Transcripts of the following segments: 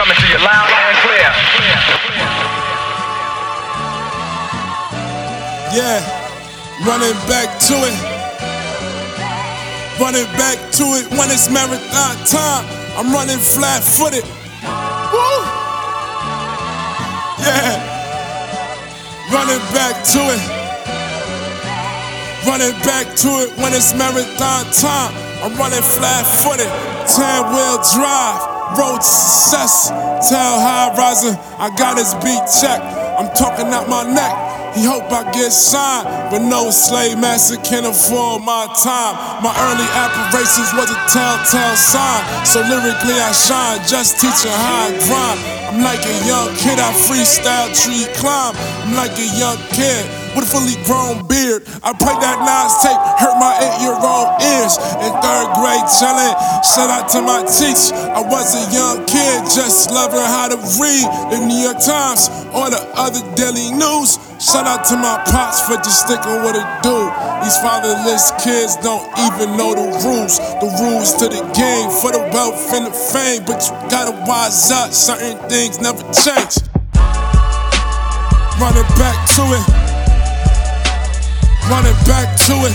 coming to you loud and clear. Yeah, running back to it. Running back to it when it's marathon time. I'm running flat footed. Woo! Yeah, running back to it. Running back to it when it's marathon time. I'm running flat footed. 10 wheel drive, road success. Tell high riser, I got his beat checked. I'm talking out my neck. He hope I get signed, but no slave master can afford my time. My early aspirations was a telltale sign, so lyrically I shine, just teaching how I grind. I'm like a young kid, I freestyle tree climb. I'm like a young kid with a fully grown beard. I play that Nas tape, hurt my eight-year-old ears. In third grade, chillin', shout out to my teacher. I was a young kid, just loving how to read the New York Times or the other daily news. Shout out to my pops for just sticking with it do. These fatherless kids don't even know the rules. The rules to the game for the wealth and the fame. But you gotta wise up, certain things never change. Running back to it. Running back to it.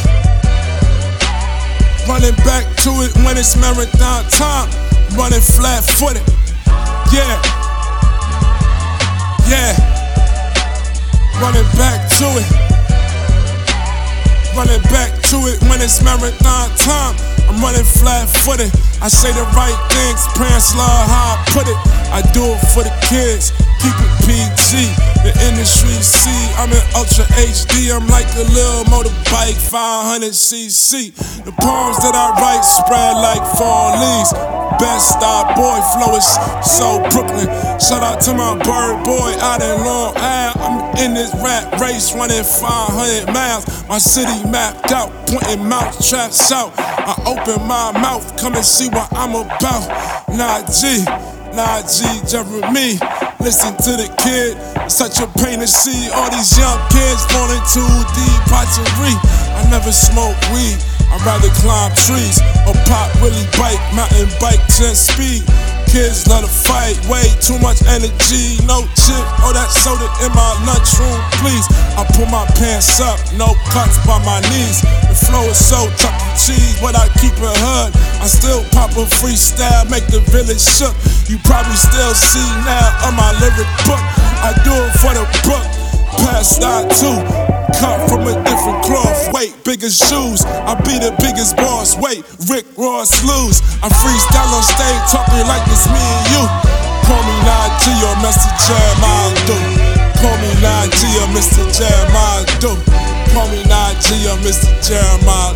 Running back to it when it's marathon time. Running flat footed. Yeah. Yeah running back to it. Running back to it when it's marathon time. I'm running flat footed. I say the right things, parents love how I put it. I do it for the kids, keep it PG. The industry see I'm in Ultra HD. I'm like a little motorbike, 500cc. The poems that I write spread like fall leaves. Best star boy flow is so Brooklyn. Shout out to my bird boy out in Long Island. I'm in this rat race running 500 miles. My city mapped out, pointing mouth traps out. I open my mouth, come and see what I'm about. Naww G, G, Jeremy. Listen to the kid, it's such a pain to see all these young kids falling too deep. Pottery, I never smoke weed. I'd rather climb trees or pop bike, mountain bike 10 speed kids love to fight. Way too much energy, no chip. Oh, that soda in my lunchroom, please. I pull my pants up, no cuts by my knees. The flow is so chuck cheese, but I keep it hood. I still pop a freestyle, make the village shook. You probably still see now on my lyric book. I do it for the book. Past that too. Cut bigger shoes. I be the biggest boss, wait, Rick Ross lose. I freestyle on stage, talking like it's me and you. Call me Naww G or Mr. Jeremiah Do. Call me Naww G or Mr. Jeremiah Do. Call me Naww G or Mr. Jeremiah